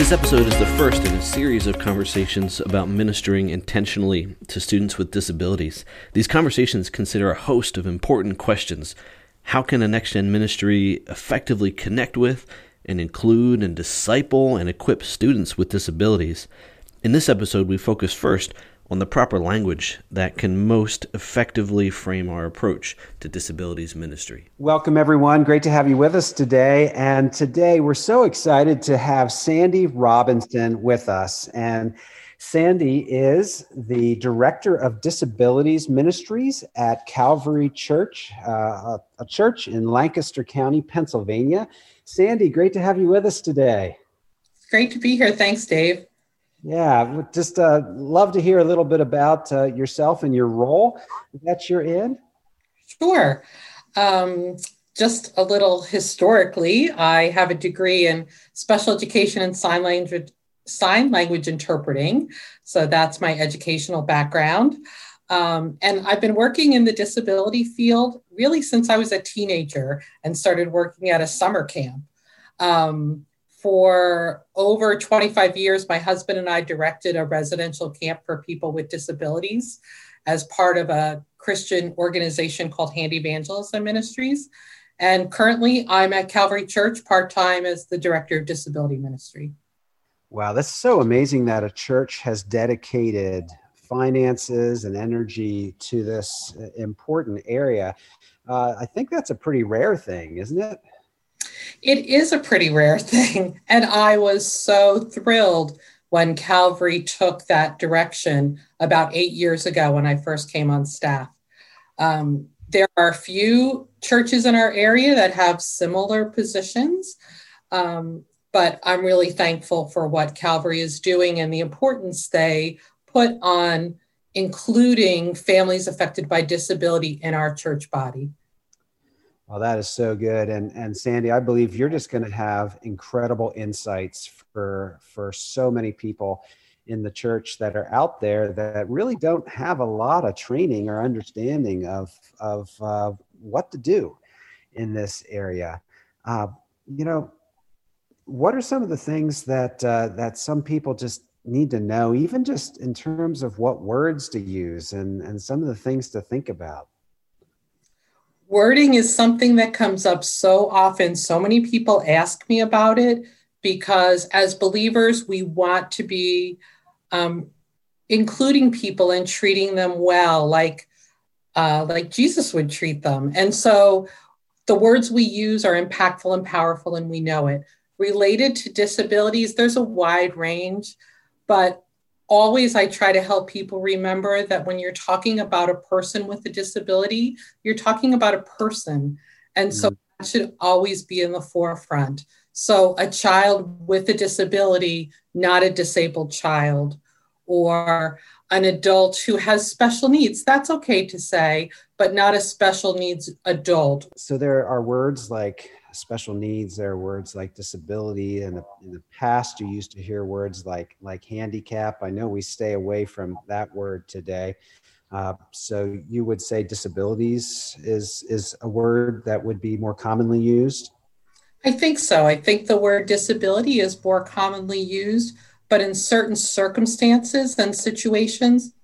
This episode is the first in a series of conversations about ministering intentionally to students with disabilities. These conversations consider a host of important questions how can a next gen ministry effectively connect with and include and disciple and equip students with disabilities? In this episode, we focus first on the proper language that can most effectively frame our approach to disabilities ministry. Welcome, everyone. Great to have you with us today. And today we're so excited to have Sandy Robinson with us. And Sandy is the Director of Disabilities Ministries at Calvary Church, uh, a church in Lancaster County, Pennsylvania. Sandy, great to have you with us today. Great to be here. Thanks, Dave. Yeah, just uh, love to hear a little bit about uh, yourself and your role that you're in. Sure. Um, just a little historically, I have a degree in special education and sign language sign language interpreting. So that's my educational background. Um, and I've been working in the disability field really since I was a teenager and started working at a summer camp. Um, for over 25 years, my husband and I directed a residential camp for people with disabilities as part of a Christian organization called HandiVangelism Ministries. And currently, I'm at Calvary Church part time as the director of disability ministry. Wow, that's so amazing that a church has dedicated finances and energy to this important area. Uh, I think that's a pretty rare thing, isn't it? It is a pretty rare thing. And I was so thrilled when Calvary took that direction about eight years ago when I first came on staff. Um, there are a few churches in our area that have similar positions. Um, but I'm really thankful for what Calvary is doing and the importance they put on including families affected by disability in our church body. Well, that is so good. And and Sandy, I believe you're just going to have incredible insights for for so many people in the church that are out there that really don't have a lot of training or understanding of of uh, what to do in this area. Uh, you know, what are some of the things that uh, that some people just need to know, even just in terms of what words to use and and some of the things to think about? Wording is something that comes up so often. So many people ask me about it because, as believers, we want to be um, including people and treating them well, like uh, like Jesus would treat them. And so, the words we use are impactful and powerful, and we know it related to disabilities, there's a wide range, but always I try to help people remember that when you're talking about a person with a disability, you're talking about a person. And so mm. that should always be in the forefront. So a child with a disability, not a disabled child, or an adult who has special needs, that's okay to say, but not a special needs adult. So there are words like special needs there are words like disability. And in the past you used to hear words like like handicap. I know we stay away from that word today. Uh, so you would say disabilities is is a word that would be more commonly used? I think so. I think the word disability is more commonly used but in certain circumstances and situations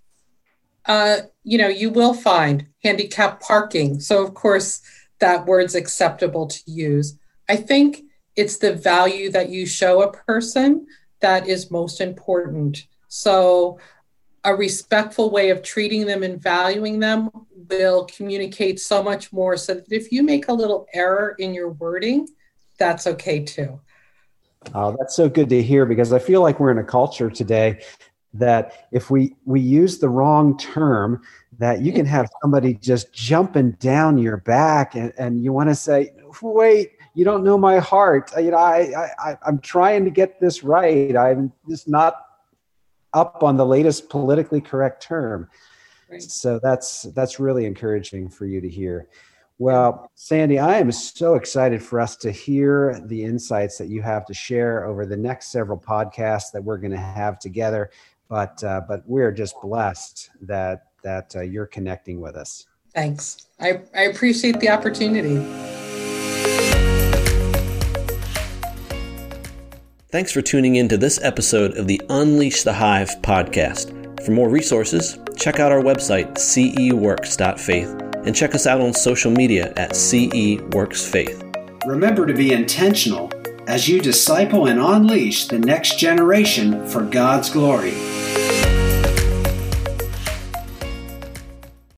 uh, you know you will find handicap parking. So of course that word's acceptable to use. I think it's the value that you show a person that is most important. So, a respectful way of treating them and valuing them will communicate so much more. So, that if you make a little error in your wording, that's okay too. Oh, that's so good to hear because I feel like we're in a culture today that if we we use the wrong term that you can have somebody just jumping down your back and, and you want to say wait you don't know my heart. You know, I, I, I'm trying to get this right. I'm just not up on the latest politically correct term. Right. So that's that's really encouraging for you to hear. Well, Sandy, I am so excited for us to hear the insights that you have to share over the next several podcasts that we're going to have together. But uh, but we're just blessed that that uh, you're connecting with us. Thanks. I, I appreciate the opportunity. Thanks for tuning in to this episode of the Unleash the Hive podcast. For more resources, check out our website, ceworks.faith, and check us out on social media at ceworksfaith. Remember to be intentional as you disciple and unleash the next generation for God's glory.